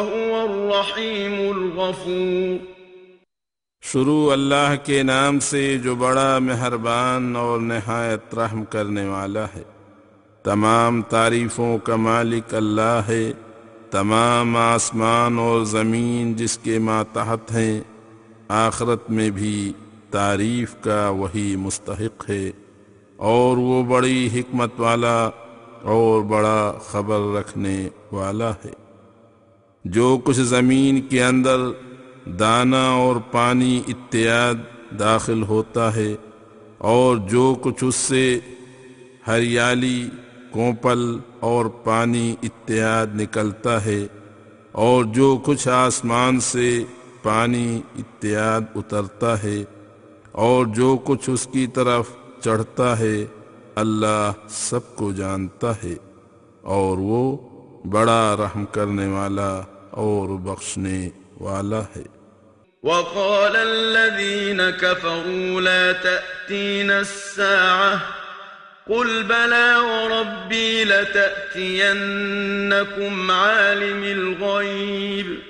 وهو الرحيم الغفور. شروع اللہ کے نام سے جو بڑا مہربان اور نہایت رحم کرنے والا ہے، تمام تعریفوں کا مالک اللہ ہے، تمام آسمان اور زمین جس کے ماتحت ہیں، آخرت میں بھی تعریف کا وہی مستحق ہے۔ اور وہ بڑی حکمت والا اور بڑا خبر رکھنے والا ہے۔ جو کچھ زمین کے اندر دانہ اور پانی اتیاد داخل ہوتا ہے اور جو کچھ اس سے ہریالی، کوپل اور پانی اتیاد نکلتا ہے اور جو کچھ آسمان سے پانی اتیاد اترتا ہے اور جو کچھ اس کی طرف چڑھتا ہے، اللہ سب کو جانتا ہے اور وہ بڑا رحم کرنے والا اور بخشنے والا ہے وقال الذين كفروا لا تأتين الساعة قل بلى وربي لتأتينكم عالم الغيب.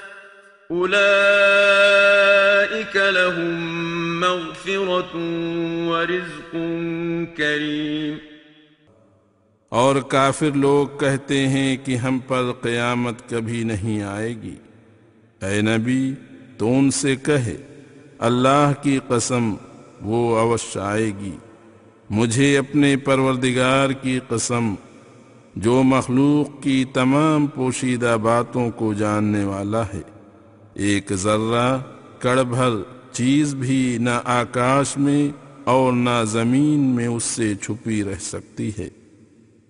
أولئك لهم مغفرة ورزق كريم اور کافر لوگ کہتے ہیں کہ ہم پر قیامت کبھی نہیں آئے گی۔ اے نبی، تو ان سے کہے اللہ کی قسم، وہ اوش آئے گی۔ مجھے اپنے پروردگار کی قسم، جو مخلوق کی تمام پوشیدہ باتوں کو جاننے والا ہے۔ ایک ذرہ کڑ بھر چیز بھی نہ آکاش میں اور نہ زمین میں اس سے چھپی رہ سکتی ہے۔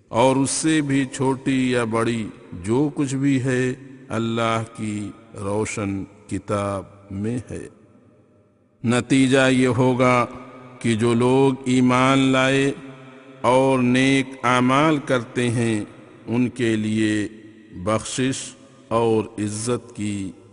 اور اس سے بھی چھوٹی یا بڑی جو کچھ بھی ہے، اللہ کی روشن کتاب میں ہے۔ نتیجہ یہ ہوگا کہ جو لوگ ایمان لائے اور نیک اعمال کرتے ہیں، ان کے لیے بخشش اور عزت کی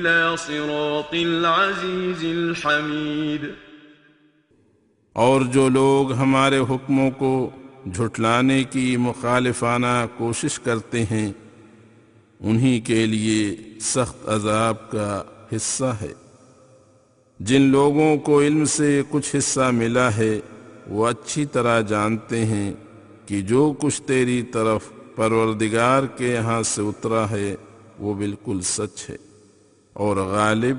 إلى صراط العزيز الحميد۔ اور جو لوگ ہمارے حکموں کو جھٹلانے کی مخالفانہ کوشش کرتے ہیں، انہی کے لیے سخت عذاب کا حصہ ہے۔ جن لوگوں کو علم سے کچھ حصہ ملا ہے، وہ اچھی طرح جانتے ہیں کہ جو کچھ تیری طرف پروردگار کے یہاں سے اترا ہے، وہ بالکل سچ ہے۔ اور غالب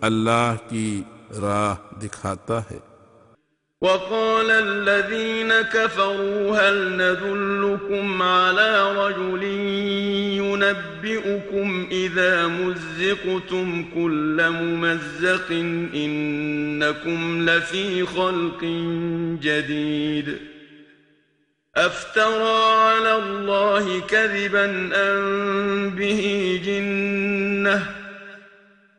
اللہ کی راہ دکھاتا ہے۔ وقال الذين كفروا هل ندلكم على رجل ينبئكم إذا مزقتم كل ممزق إنكم لفي خلق جديد۔ أفترى على الله كذبا ان به جنة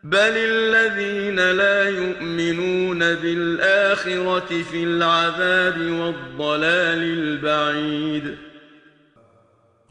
بل الذين لا يؤمنون بالآخرة في العذاب والضلال البعيد.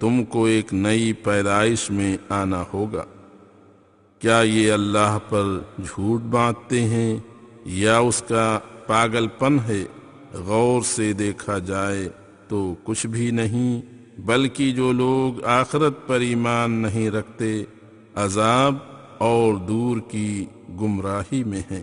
تم کو ایک نئی پیدائش میں آنا ہوگا۔ کیا یہ اللہ پر جھوٹ باندھتے ہیں یا اس کا پاگل پن ہے؟ غور سے دیکھا جائے تو کچھ بھی نہیں، بلکہ جو لوگ آخرت پر ایمان نہیں رکھتے، عذاب اور دور کی گمراہی میں ہیں۔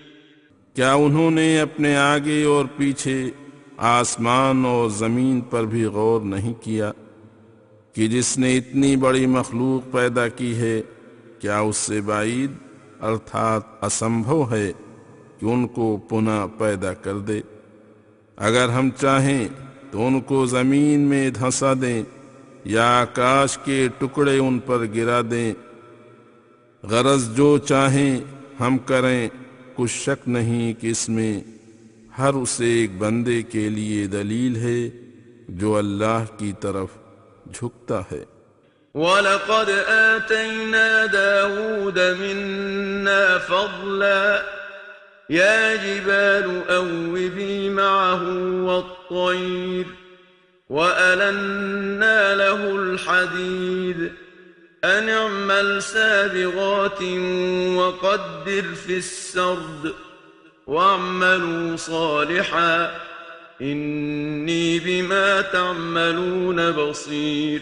کیا انہوں نے اپنے آگے اور پیچھے آسمان اور زمین پر بھی غور نہیں کیا کہ جس نے اتنی بڑی مخلوق پیدا کی ہے، کیا اس سے بعید ارتھات اسمبھو ہے کہ ان کو پناہ پیدا کر دے؟ اگر ہم چاہیں تو ان کو زمین میں دھنسا دیں یا آکاش کے ٹکڑے ان پر گرا دیں۔ غرض جو چاہیں ہم کریں کچھ شک نہیں کہ اس میں ہر اسے ایک بندے کے لیے دلیل ہے جو اللہ کی طرف جھکتا ہے۔ وَلَقَدْ آتَيْنَا دَاوُودَ مِنَّا فَضْلًا۔ يَا جِبَالُ أَوِّبِي مَعَهُ وَالطَّيْرِ وَأَلَنَّا لَهُ الْحَدِيدِ۔ أن اعمل سابغات وقدر في السرد واعملوا صالحا إني بما تعملون بصير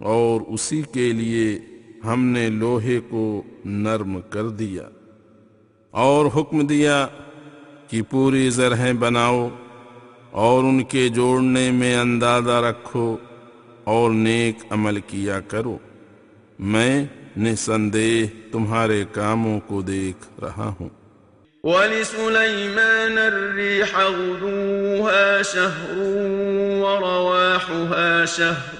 اور اسی کے لیے ہم نے لوہے کو نرم کر دیا اور حکم دیا کہ پوری زرہیں بناؤ اور ان کے جوڑنے میں اندازہ رکھو اور نیک عمل کیا کرو۔ میں نسندیہ تمہارے کاموں کو دیکھ رہا ہوں۔ وَلِسُلَيْمَانَ الرِّيحَ غُدُوهَا شَهْرٌ وَرَوَاحُهَا شَهْرٌ۔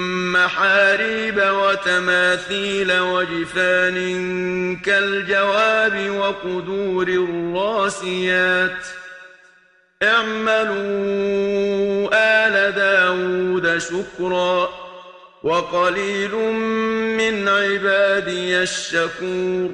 ومحاريب وتماثيل وجفان كالجواب وقدور الراسيات. اعملوا آل داود شكرا وقليل من عبادي الشكور.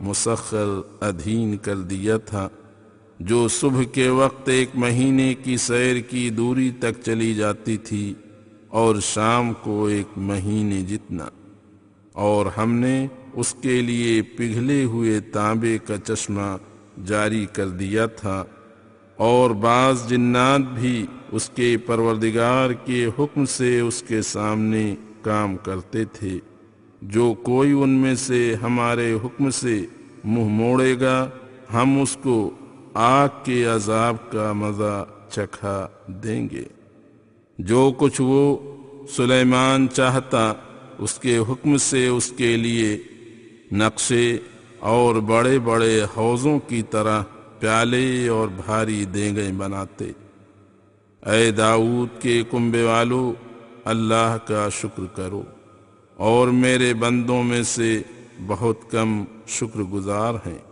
مسخر ادھین کر دیا تھا۔ جو صبح کے وقت ایک مہینے کی سیر کی دوری تک چلی جاتی تھی اور شام کو ایک مہینے جتنا۔ اور ہم نے اس کے لیے پگھلے ہوئے تانبے کا چشمہ جاری کر دیا تھا۔ اور بعض جنات بھی اس کے پروردگار کے حکم سے اس کے سامنے کام کرتے تھے۔ جو کوئی ان میں سے ہمارے حکم سے منہ موڑے گا، ہم اس کو آگ کے عذاب کا مزہ چکھا دیں گے۔ جو کچھ وہ سلیمان چاہتا، اس کے حکم سے اس کے لیے نقشے اور بڑے بڑے حوضوں کی طرح پیالے اور بھاری دینگیں بناتے۔ اے داؤد کے کنبے والو، اللہ کا شکر کرو۔ اور میرے بندوں میں سے بہت کم شکر گزار ہیں۔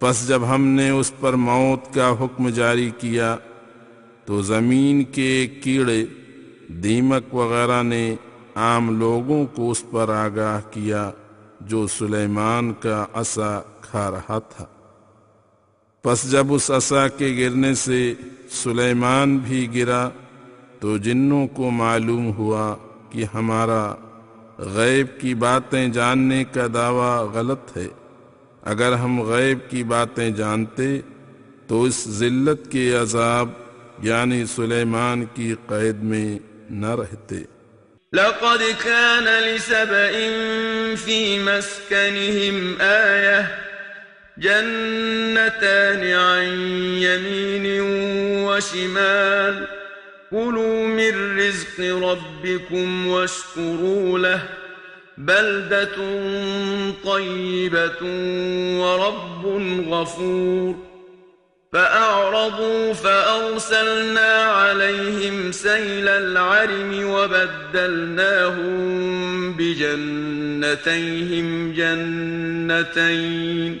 پس جب ہم نے اس پر موت کا حکم جاری کیا، تو زمین کے کیڑے، دیمک وغیرہ نے عام لوگوں کو اس پر آگاہ کیا جو سلیمان کا عصا کھا رہا تھا۔ پس جب اس عصا کے گرنے سے سلیمان بھی گرا، تو جنوں کو معلوم ہوا کہ ہمارا غیب کی باتیں جاننے کا دعویٰ غلط ہے۔ اگر ہم غیب کی باتیں جانتے تو اس ذلت کے عذاب یعنی سلیمان کی قید میں نہ رہتے۔ لقد كان لِسَبَئٍ في مسكنهم آية جنتان عن يمين وشمال كلوا من رزق ربكم واشكروا له بلدة طيبة ورب غفور فأعرضوا فأرسلنا عليهم سيل العرم وبدلناهم بجنتيهم جنتين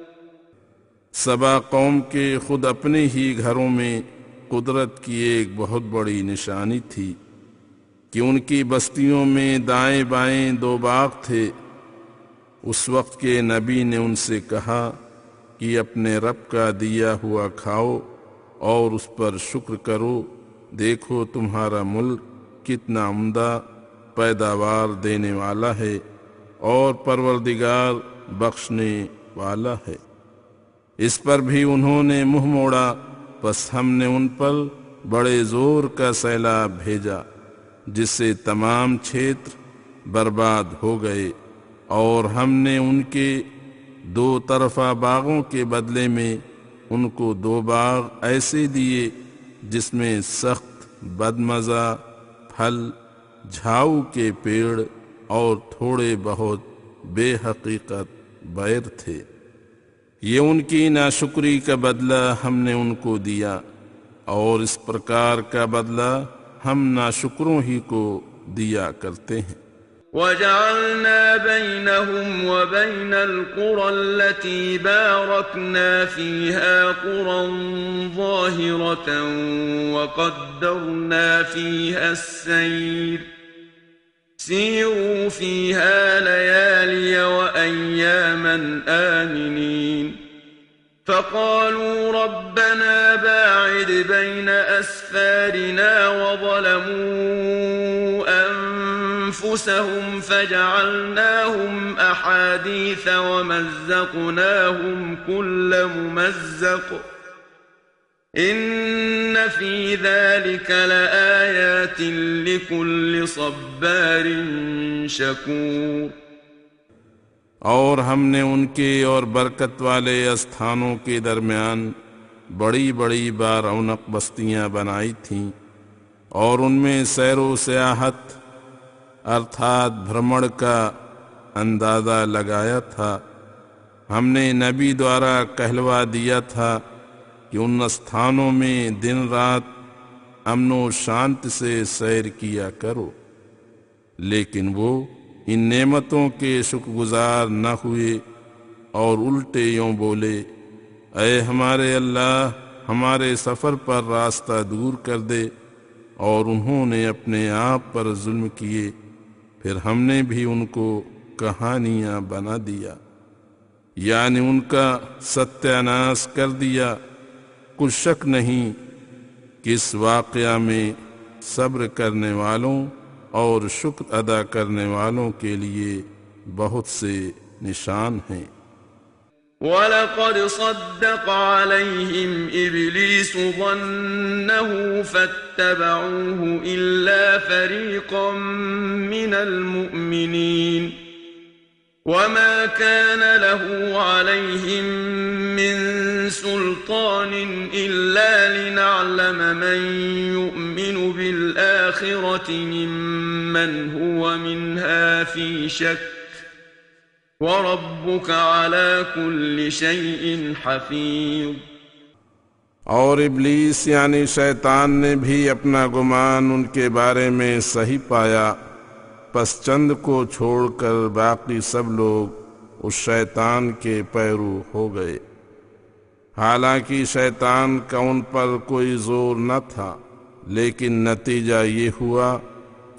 سبا قوم کے خود اپنے ہی گھروں میں قدرت کی ایک بہت بڑی نشانی تھی کہ ان کی بستیوں میں دائیں بائیں دو باغ تھے۔ اس وقت کے نبی نے ان سے کہا کہ اپنے رب کا دیا ہوا کھاؤ اور اس پر شکر کرو۔ دیکھو تمہارا ملک کتنا عمدہ پیداوار دینے والا ہے اور پروردگار بخشنے والا ہے۔ اس پر بھی انہوں نے منہ موڑا بس ہم نے ان پر بڑے زور کا سیلاب بھیجا، جس سے تمام چھیتر برباد ہو گئے۔ اور ہم نے ان کے دو طرفہ باغوں کے بدلے میں ان کو دو باغ ایسے دیے، جس میں سخت بدمزہ، پھل، جھاؤ کے پیڑ اور تھوڑے بہت بے حقیقت بیر تھے۔ یہ ان کی ناشکری کا بدلہ ہم نے ان کو دیا اور اس پرکار کا بدلہ ہم ناشکروں ہی کو دیا کرتے ہیں۔ وجعلنا بينهم وبين القرى التي باركنا فيها قرى ظاهرة وقدرنا فيها السير سيروا فيها ليالي وأياما آمنين. فقالوا ربنا باعد بين أسفارنا وظلموا أنفسهم فجعلناهم أحاديث ومزقناهم كل ممزق. إن في ذلك لآيات لكل صبار شكور اور ہم نے ان کے اور برکت والے استھانوں کے درمیان بڑی بڑی بارونق بستیاں بنائی تھیں اور ان میں سیر و سیاحت ارتھات بھرمڑ کا اندازہ لگایا تھا۔ ہم نے نبی دوارا کہلوا دیا تھا کہ ان استھانوں میں دن رات امن و شانت سے سیر کیا کرو۔ لیکن وہ ان نعمتوں کے شکر گزار نہ ہوئے اور الٹے یوں بولے، اے ہمارے اللہ، ہمارے سفر پر راستہ دور کر دے۔ اور انہوں نے اپنے آپ پر ظلم کیے، پھر ہم نے بھی ان کو کہانیاں بنا دیا یعنی ان کا ستیہ ناس کر دیا۔ کچھ شک نہیں کہ اس واقعہ میں صبر کرنے والوں اور شکر ادا کرنے والوں کے لیے بہت سے نشان ہیں۔ ولقد صدق عليهم إبليس ظنه فاتبعوه إلا فريقا من المؤمنين۔ وما كان له عليهم من سلطان إلا لنعلم من يؤمن بالآخرة ممن هو منها في شك وربك على كل شيء حفيظ اور ابلیس یعنی شیطان نے بھی اپنا گمان ان کے بارے میں صحیح پایا۔ پس چند کو چھوڑ کر باقی سب لوگ اس شیطان کے پیرو ہو گئے۔ حالانکہ شیطان کا ان پر کوئی زور نہ تھا، لیکن نتیجہ یہ ہوا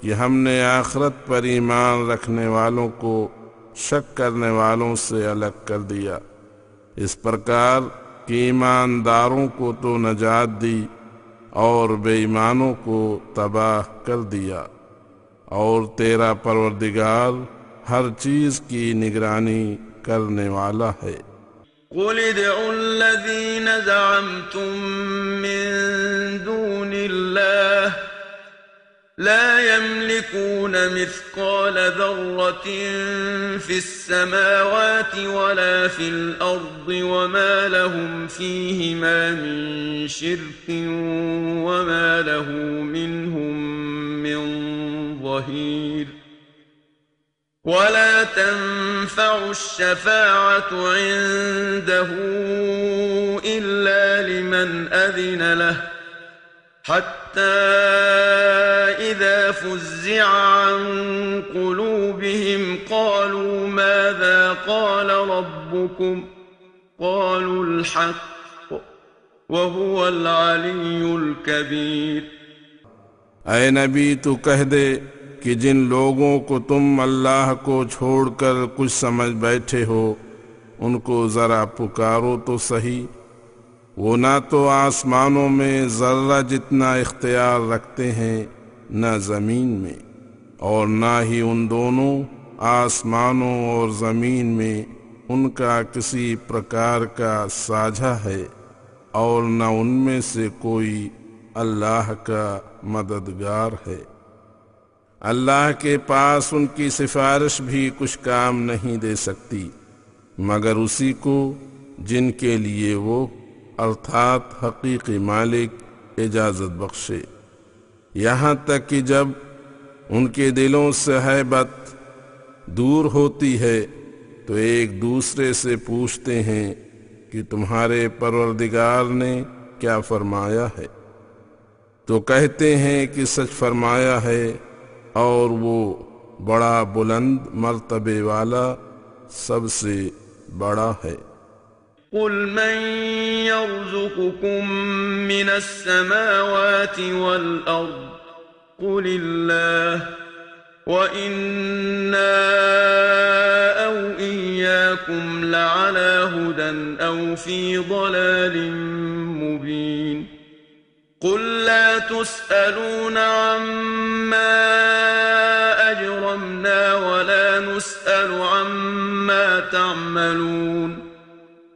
کہ ہم نے آخرت پر ایمان رکھنے والوں کو شک کرنے والوں سے الگ کر دیا۔ اس پرکار کہ ایمانداروں کو تو نجات دی اور بے ایمانوں کو تباہ کر دیا۔ اور تیرا پروردگار ہر چیز کی نگرانی کرنے والا ہے۔ قل ادعوا الذين زعمتم من دون الله لا يملكون مثقال ذرة في السماوات ولا في الأرض وما لهم فيهما من شرك وما له منهم من ظهير ولا تنفع الشفاعة عنده إلا لمن أذن له حتى إذا فزع عن قلوبهم قالوا ماذا قال ربكم؟ قالوا الحق وهو العلي الكبير. اے نبی تو کہہ دے کہ جن لوگوں کو تم اللہ کو چھوڑ کر کچھ سمجھ بیٹھے ہو ان کو ذرا پکارو تو صحیح۔ وہ نہ تو آسمانوں میں ذرہ جتنا اختیار رکھتے ہیں، نہ زمین میں، اور نہ ہی ان دونوں آسمانوں اور زمین میں ان کا کسی پرکار کا ساجھا ہے، اور نہ ان میں سے کوئی اللہ کا مددگار ہے۔ اللہ کے پاس ان کی سفارش بھی کچھ کام نہیں دے سکتی، مگر اسی کو جن کے لیے وہ ارتھات حقیقی مالک اجازت بخشے۔ یہاں تک کہ جب ان کے دلوں سے حیبت دور ہوتی ہے، تو ایک دوسرے سے پوچھتے ہیں کہ تمہارے پروردگار نے کیا فرمایا ہے؟ تو کہتے ہیں کہ سچ فرمایا ہے، اور وہ بڑا بلند مرتبے والا سب سے بڑا ہے۔ قل من يرزقكم من السماوات والأرض قل الله وإنا أو إياكم لعلى هدى أو في ضلال مبين قل لا تسألون عما أجرمنا ولا نسأل عما تعملون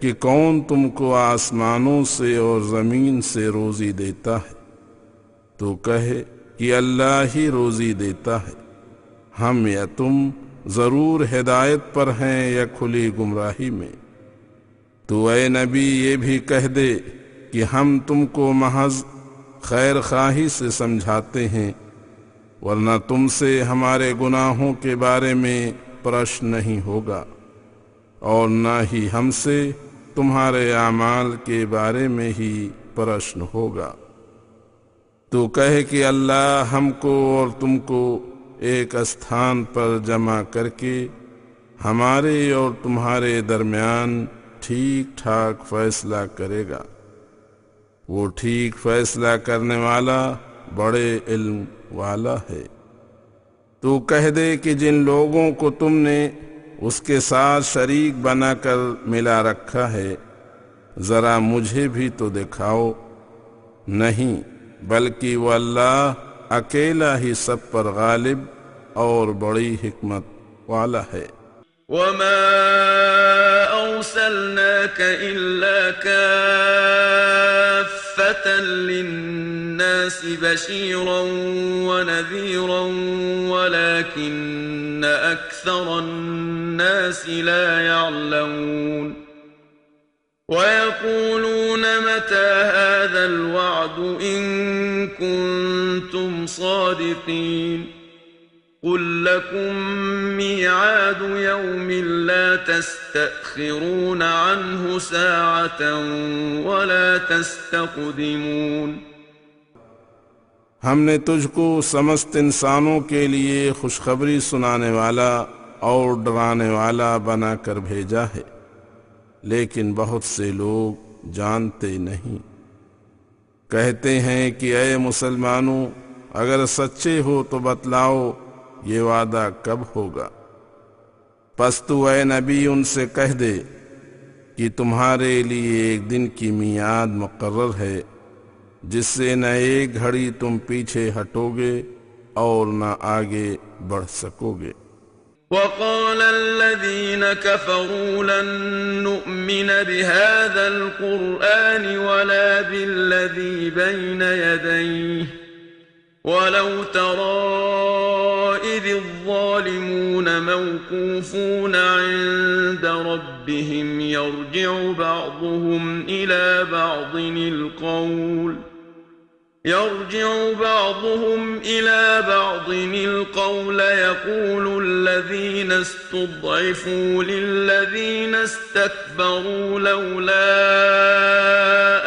کہ کون تم کو آسمانوں سے اور زمین سے روزی دیتا ہے؟ تو کہے کہ اللہ ہی روزی دیتا ہے۔ ہم یا تم ضرور ہدایت پر ہیں یا کھلی گمراہی میں۔ تو اے نبی یہ بھی کہہ دے کہ ہم تم کو محض خیر خواہی سے سمجھاتے ہیں، ورنہ تم سے ہمارے گناہوں کے بارے میں پرش نہیں ہوگا۔ اور نہ ہی ہم سے تمہارے اعمال کے بارے میں ہی پرشن ہوگا۔ تو کہے کہ اللہ ہم کو اور تم کو ایک استھان پر جمع کر کے ہمارے اور تمہارے درمیان ٹھیک ٹھاک فیصلہ کرے گا۔ وہ ٹھیک فیصلہ کرنے والا بڑے علم والا ہے۔ تو کہہ دے کہ جن لوگوں کو تم نے اس کے ساتھ شریک بنا کر ملا رکھا ہے۔ ذرا مجھے بھی تو دکھاؤ۔ نہیں، بلکہ وہ اللہ اکیلا ہی سب پر غالب اور بڑی حکمت والا ہے۔ وما أرسلناك إلا كافة للناس بشيرا ونذيرا ولكن أكثر الناس لا يعلمون ويقولون متى هذا الوعد إن كنتم صادقين قل لكم ميعاد يوم لا تستأخرون عنه ساعة ولا تستقدمون ہم نے تجھ کو سمست انسانوں کے لیے خوشخبری سنانے والا اور ڈرانے والا بنا کر بھیجا ہے۔ لیکن بہت سے لوگ جانتے نہیں۔ کہتے ہیں کہ اے مسلمانوں، اگر سچے ہو تو بتلاؤ یہ وعدہ کب ہوگا۔ پس تو اے نبی، ان سے کہہ دے کہ تمہارے لیے ایک دن کی میعاد مقرر ہے۔ جس سے نہ ایک گھڑی تم پیچھے ہٹو گے اور نہ آگے بڑھ سکو گے وقال الذين كفروا لن نؤمن بهذا القرآن ولا بالذي بين يديه. ولو ترى إذ الظالمون موقوفون عند ربهم يرجع بعضهم إلى بعض القول. يرجع بعضهم إلى بعض القول يقول الذين استضعفوا للذين استكبروا لولا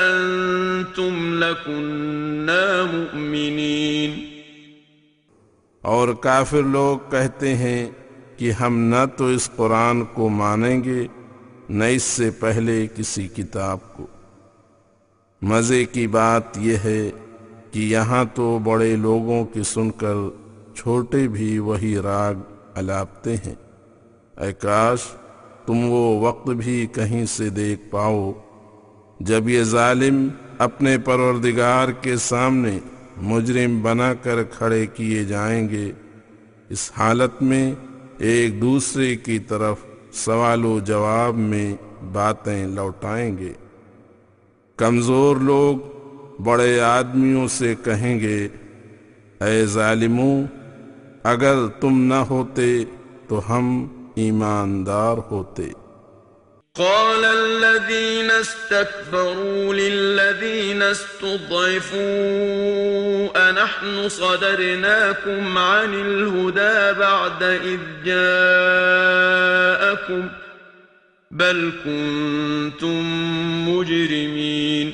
أنتم لكنا مؤمنين اور کافر لوگ کہتے ہیں کہ ہم نہ تو اس قرآن کو مانیں گے، نہ اس سے پہلے کسی کتاب کو۔ مزے کی بات یہ ہے کہ یہاں تو بڑے لوگوں کی سن کر چھوٹے بھی وہی راگ الاپتے ہیں۔ اے کاش تم وہ وقت بھی کہیں سے دیکھ پاؤ جب یہ ظالم اپنے پروردگار کے سامنے مجرم بنا کر کھڑے کیے جائیں گے۔ اس حالت میں ایک دوسرے کی طرف سوال و جواب میں باتیں لوٹائیں گے۔ کمزور لوگ بڑے آدمیوں سے کہیں گے اے ظالموں اگر تم نہ ہوتے تو ہم ایماندار ہوتے قال الذين استكبروا للذين استضعفوا أنحن صدرناكم عن الهدى بعد إذ جاءكم بل كنتم مجرمين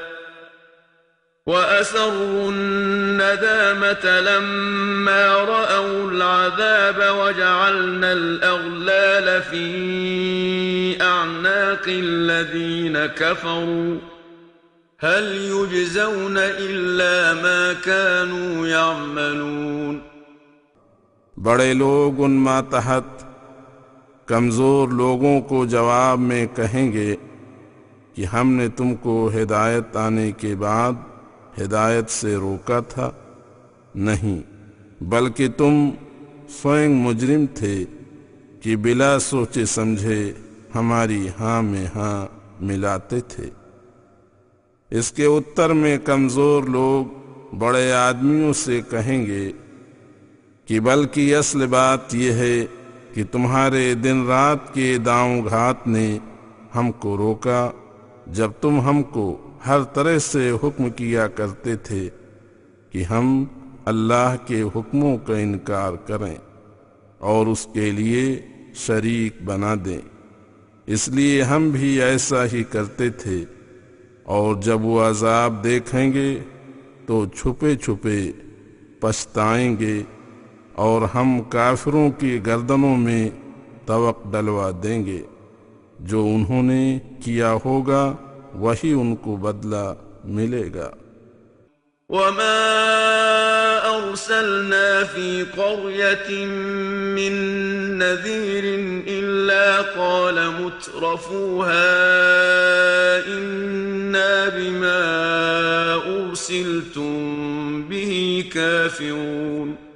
وأسروا الندامة لما رأوا العذاب وجعلنا الأغلال في أعناق الذين كفروا. هل يجزون إلا ما كانوا يعملون. بڑے لوگ ان ماتحت کمزور لوگوں کو جواب میں کہیں گے کہ ہم نے تم کو ہدایت آنے کے بعد ہدایت سے روکا تھا نہیں، بلکہ تم سوئنگ مجرم تھے کہ بلا سوچے سمجھے ہماری ہاں میں ہاں ملاتے تھے۔ اس کے اتر میں کمزور لوگ بڑے آدمیوں سے کہیں گے کہ بلکہ اصل بات یہ ہے کہ تمہارے دن رات کے داؤں گھات نے ہم کو روکا، جب تم ہم کو ہر طرح سے حکم کیا کرتے تھے کہ ہم اللہ کے حکموں کا انکار کریں اور اس کے لیے شریک بنا دیں۔ اس لیے ہم بھی ایسا ہی کرتے تھے اور جب وہ عذاب دیکھیں گے تو چھپے چھپے پچھتائیں گے اور ہم کافروں کی گردنوں میں توق ڈلوا دیں گے۔ جو انہوں نے کیا ہوگا وہی ان کو بدلہ ملے گا وما أرسلنا في قرية من نذير إلا قال مترفوها إنا بما أرسلتم به كافرون.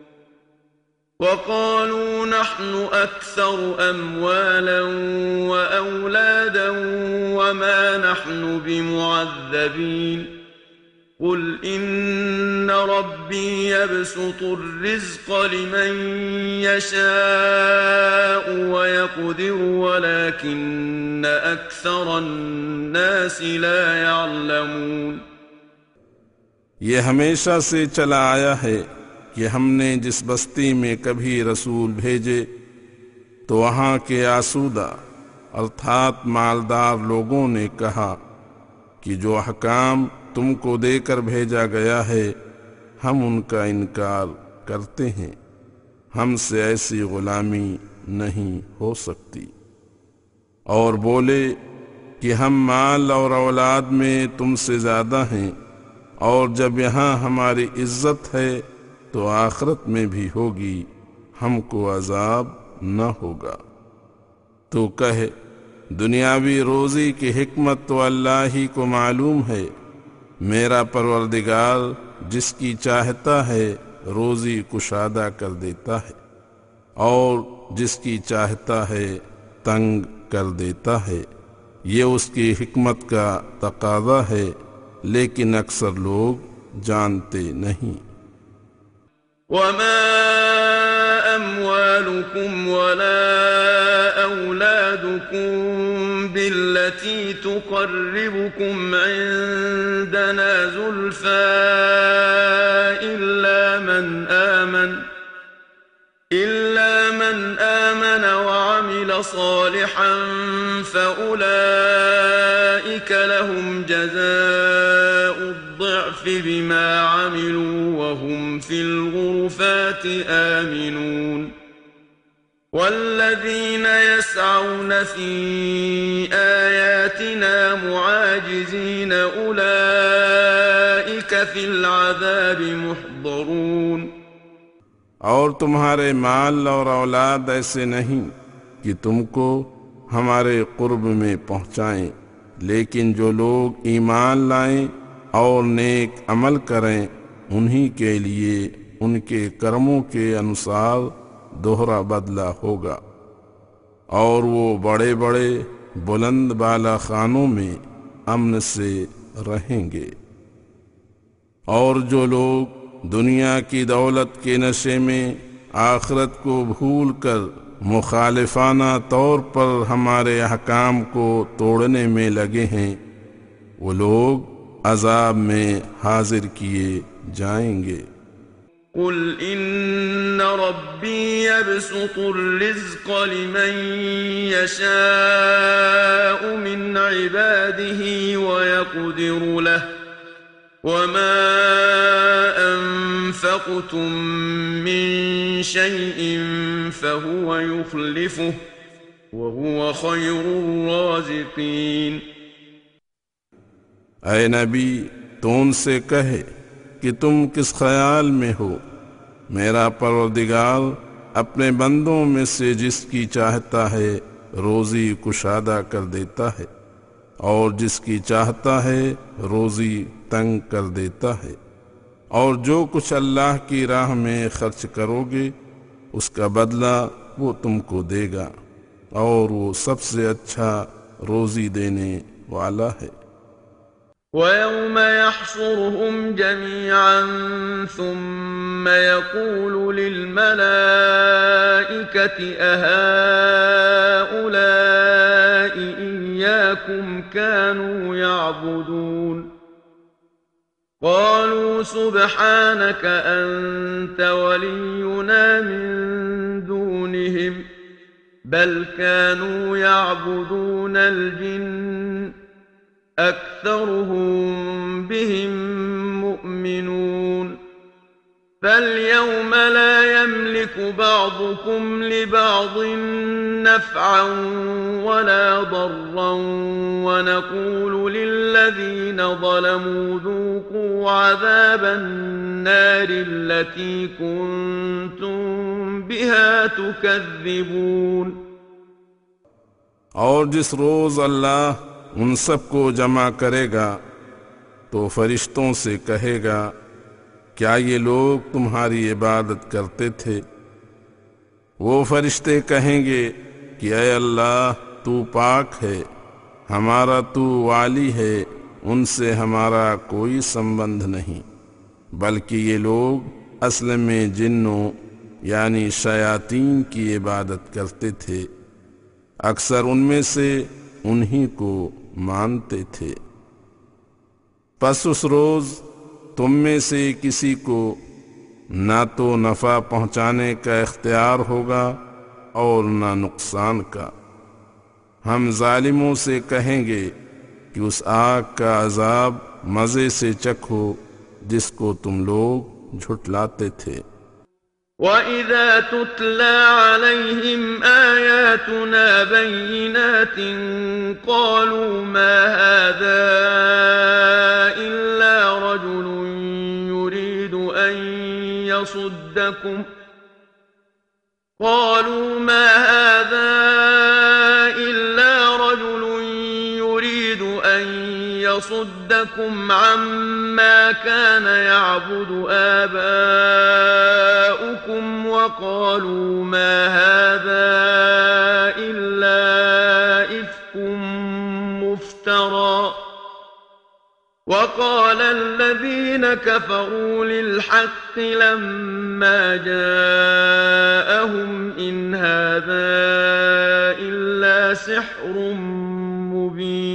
وقالوا نحن أكثر أموالا وأولادا وما نحن بمعذبين قل إن ربي يبسط الرزق لمن يشاء ويقدر ولكن أكثر الناس لا يعلمون یہ ہمیشہ سے چلا آیا ہے۔ کہ ہم نے جس بستی میں کبھی رسول بھیجے تو وہاں کے آسودہ ارتھات مالدار لوگوں نے کہا کہ جو حکام تم کو دے کر بھیجا گیا ہے، ہم ان کا انکار کرتے ہیں۔ ہم سے ایسی غلامی نہیں ہو سکتی۔ اور بولے کہ ہم مال اور اولاد میں تم سے زیادہ ہیں اور جب یہاں ہماری عزت ہے تو آخرت میں بھی ہوگی، ہم کو عذاب نہ ہوگا۔ تو کہے دنیاوی روزی کی حکمت تو اللہ ہی کو معلوم ہے۔ میرا پروردگار جس کی چاہتا ہے روزی کشادہ کر دیتا ہے، اور جس کی چاہتا ہے تنگ کر دیتا ہے۔ یہ اس کی حکمت کا تقاضا ہے، لیکن اکثر لوگ جانتے نہیں۔ وما أموالكم ولا أولادكم بالتي تقربكم عندنا زلفى إلا من آمن إلا من آمن وعمل صالحا فأولئك لهم جزاء الضعف بما عملوا وهم في الغرفات آمنون. والذين يسعون في آياتنا معاجزين أولئك في العذاب محضرون. اور تمہارے مال اور أولاد ایسے نہیں کہ تم کو ہمارے قرب میں پہنچائیں لیکن جو لوگ ایمان لائیں اور نیک عمل کریں، انہی کے لیے ان کے کرموں کے انصار دوہرا بدلہ ہوگا۔ اور وہ بڑے بڑے بلند بالا خانوں میں امن سے رہیں گے۔ اور جو لوگ دنیا کی دولت کے نشے میں آخرت کو بھول کر مخالفانہ طور پر ہمارے حکام کو توڑنے میں لگے ہیں، وہ لوگ عذاب میں حاضر کیے جائیں گے۔ قل إن ربي يبسط الرزق لمن يشاء من عباده ويقدر له وما أنفقتم من شيء فهو يخلفه وهو خير الرازقين اے نبی تو ان سے کہے کہ تم کس خیال میں ہو؟ میرا پروردگار اپنے بندوں میں سے جس کی چاہتا ہے روزی کشادہ کر دیتا ہے، اور جس کی چاہتا ہے روزی تنگ کر دیتا ہے۔ اور جو کچھ اللہ کی راہ میں خرچ کرو گے، اس کا بدلہ وہ تم کو دے گا، اور وہ سب سے اچھا روزی دینے والا ہے۔ ويوم يحشرهم جميعا ثم يقول للملائكة أهؤلاء إياكم كانوا يعبدون؟ قالوا سبحانك أنت ولينا من دونهم بل كانوا يعبدون الجن أكثرهم بهم مؤمنون. فاليوم لا يملك بعضكم لبعض نفعا ولا ضرا ونقول للذين ظلموا ذوقوا عذاب النار التي كنتم بها تكذبون. اور جس روز اللہ ان سب کو جمع کرے گا تو فرشتوں سے کہے گا، کیا یہ لوگ تمہاری عبادت کرتے تھے؟ وہ فرشتے کہیں گے کہ اے اللہ، تو پاک ہے، ہمارا تو والی ہے، ان سے ہمارا کوئی سمبند نہیں، بلکہ یہ لوگ اصل میں جنوں یعنی شیاطین کی عبادت کرتے تھے۔ اکثر ان میں سے انہی کو مانتے تھے۔ پس اس روز تم میں سے کسی کو نہ تو نفع پہنچانے کا اختیار ہوگا اور نہ نقصان کا۔ ہم ظالموں سے کہیں گے کہ اس آگ کا عذاب مزے سے چکھو جس کو تم لوگ جھٹلاتے تھے۔ وَإِذَا تُتْلَى عَلَيْهِمْ آيَاتُنَا بَيِّنَاتٍ قَالُوا مَا هَذَا إِلَّا رَجُلٌ يُرِيدُ أَن يَصُدَّكُمْ قَالُوا مَا هَذَا يَصُدَّكُمْ عَمَّا كَانَ يَعْبُدُ آبَاؤُكُمْ وَقَالُوا مَا هَذَا إِلَّا إِفْكٌ مُفْتَرًى. وَقَالَ الَّذِينَ كَفَرُوا لِلْحَقِّ لَمَّا جَاءَهُمْ إِنْ هَذَا إِلَّا سِحْرٌ مُبِينٌ.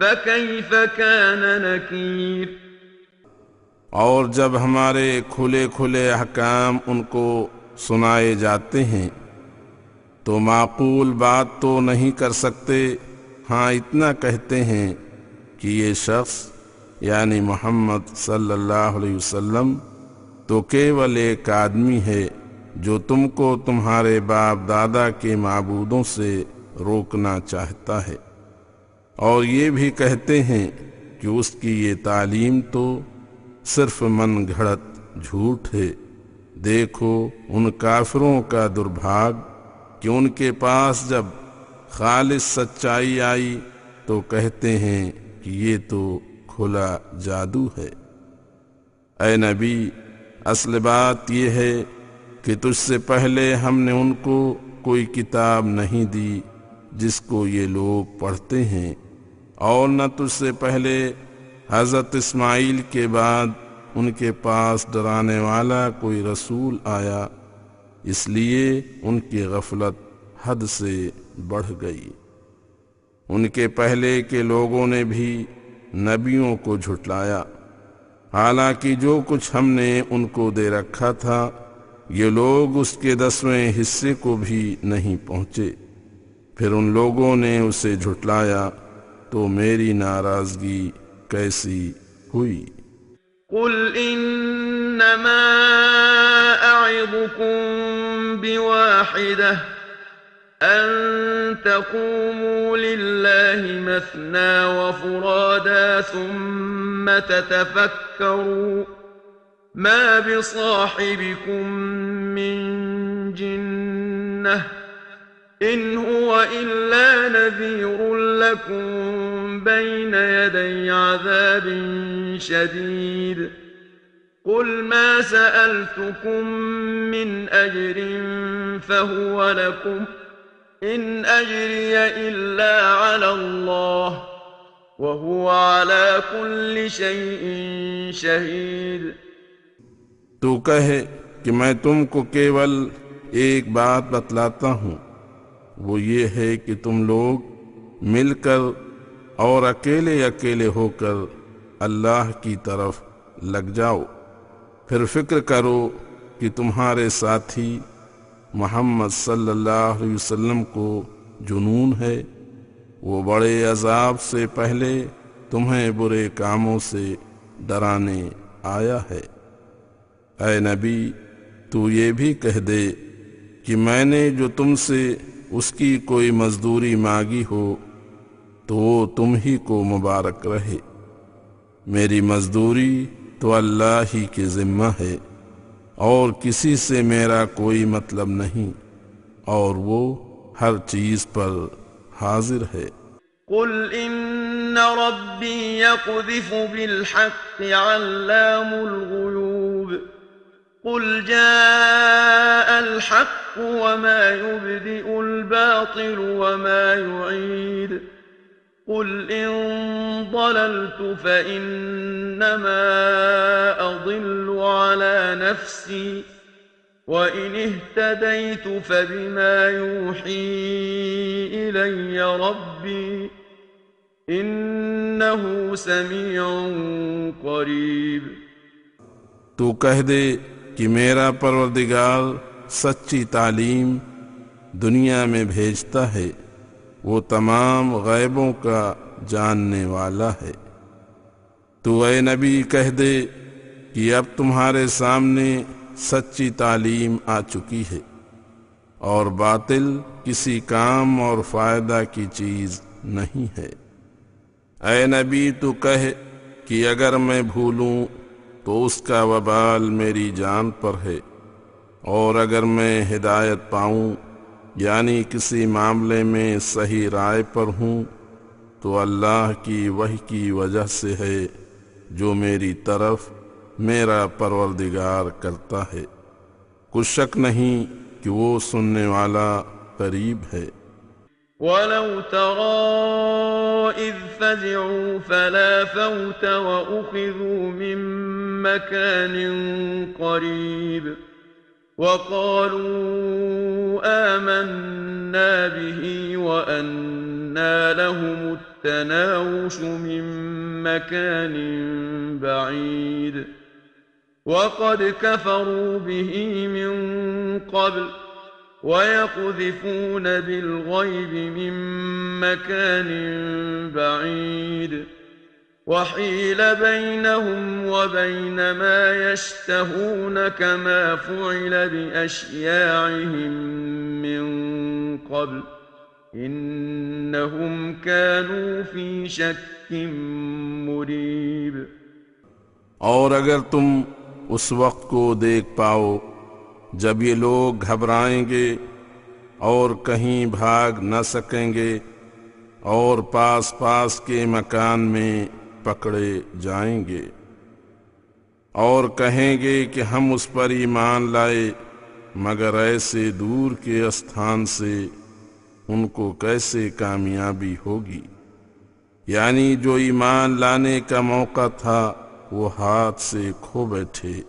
فَكَيْفَ كَانَ نَكِيرٌ؟ اور جب ہمارے کھلے کھلے احکام ان کو سنائے جاتے ہیں، تو معقول بات تو نہیں کر سکتے۔ ہاں اتنا کہتے ہیں کہ یہ شخص یعنی محمد صلی اللہ علیہ وسلم، تو کیول ایک آدمی ہے جو تم کو تمہارے باپ دادا کے معبودوں سے روکنا چاہتا ہے۔ اور یہ بھی کہتے ہیں کہ اس کی یہ تعلیم تو صرف من گھڑت جھوٹ ہے۔ دیکھو ان کافروں کا دربھاگ کہ ان کے پاس جب خالص سچائی آئی تو کہتے ہیں کہ یہ تو کھلا جادو ہے۔ اے نبی، اصل بات یہ ہے کہ تجھ سے پہلے ہم نے ان کو کوئی کتاب نہیں دی جس کو یہ لوگ پڑھتے ہیں۔ اور نہ تجھ سے پہلے حضرت اسماعیل کے بعد ان کے پاس ڈرانے والا کوئی رسول آیا۔ اس لیے ان کی غفلت حد سے بڑھ گئی۔ ان کے پہلے کے لوگوں نے بھی نبیوں کو جھٹلایا۔ حالانکہ جو کچھ ہم نے ان کو دے رکھا تھا، یہ لوگ اس کے دسویں حصے کو بھی نہیں پہنچے۔ پھر ان لوگوں نے اسے جھٹلایا۔ تو میری ناراضگی کیسی ہوئی؟ قل انما اعظكم بواحده ان تقوموا لله مثنى وفرادا ثم تتفكروا ما بصاحبكم من جنه إن هو إلا نذير لكم بين يدي عذاب شديد. قل قل ما سألتكم من أجر فهو لكم. إن أجري إلا على الله وهو على كل شيء شهيد. تو کہے کہ میں تم کو کیول ایک بات بتلاتا ہوں۔ وہ یہ ہے کہ تم لوگ مل کر اور اکیلے اکیلے ہو کر اللہ کی طرف لگ جاؤ۔ پھر فکر کرو کہ تمہارے ساتھی محمد صلی اللہ علیہ وسلم کو جنون ہے۔ وہ بڑے عذاب سے پہلے تمہیں برے کاموں سے ڈرانے آیا ہے۔ اے نبی، تو یہ بھی کہہ دے کہ میں نے جو تم سے اس کی کوئی مزدوری مانگی ہو تو وہ تم ہی کو مبارک رہے۔ میری مزدوری تو اللہ ہی کے ذمہ ہے، اور کسی سے میرا کوئی مطلب نہیں، اور وہ ہر چیز پر حاضر ہے۔ قل إن ربي يقذف بالحق علام الغيوب۔ قل جاء الحق وما يبدئ الباطل وما يعيد قل إن ضللت فإنما أضل على نفسي وإن اهتديت فبما يوحي إلي ربي إنه سميع قريب تو کہہ دے کہ میرا پروردگار سچی تعلیم دنیا میں بھیجتا ہے، وہ تمام غیبوں کا جاننے والا ہے۔ تو اے نبی، کہہ دے کہ اب تمہارے سامنے سچی تعلیم آ چکی ہے اور باطل کسی کام اور فائدہ کی چیز نہیں ہے۔ اے نبی، تو کہ اگر میں بھولوں تو اس کا وبال میری جان پر ہے۔ اور اگر میں ہدایت پاؤں یعنی کسی معاملے میں صحیح رائے پر ہوں، تو اللہ کی وحی کی وجہ سے ہے جو میری طرف میرا پروردگار کرتا ہے۔ کچھ شک نہیں کہ وہ سننے والا قریب ہے۔ ولو ترى إذ فزعوا فلا فوت وأخذوا من مكان قريب وقالوا آمنا به وأنا لهم التناوش من مكان بعيد وقد كفروا به من قبل ويقذفون بالغيب من مكان بعيد. وحيل بينهم وبين ما يشتهون كما فعل بأشياعهم من قبل. إنهم كانوا في شك مريب. اور اگر تم اس وقت کو دیکھ پاؤ جب یہ لوگ گھبرائیں گے اور کہیں بھاگ نہ سکیں گے اور پاس پاس کے مکان میں پکڑے جائیں گے اور کہیں گے کہ ہم اس پر ایمان لائے مگر ایسے دور کے استھان سے ان کو کیسے کامیابی ہوگی؟ یعنی جو ایمان لانے کا موقع تھا وہ ہاتھ سے کھو بیٹھے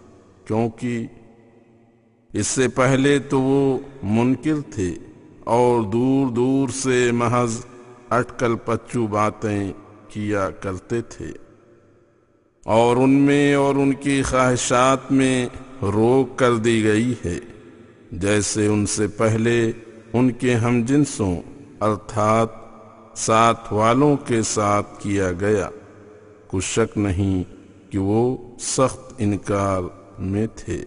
کیونکہ اس سے پہلے تو وہ منکر تھے اور دور دور سے محض اٹکل پچو باتیں کیا کرتے تھے۔ اور ان میں اور ان کی خواہشات میں روک کر دی گئی ہے۔ جیسے ان سے پہلے ان کے ہم جنسوں، ارتھات، ساتھ والوں کے ساتھ کیا گیا۔ کچھ شک نہیں کہ وہ سخت انکار میں تھے۔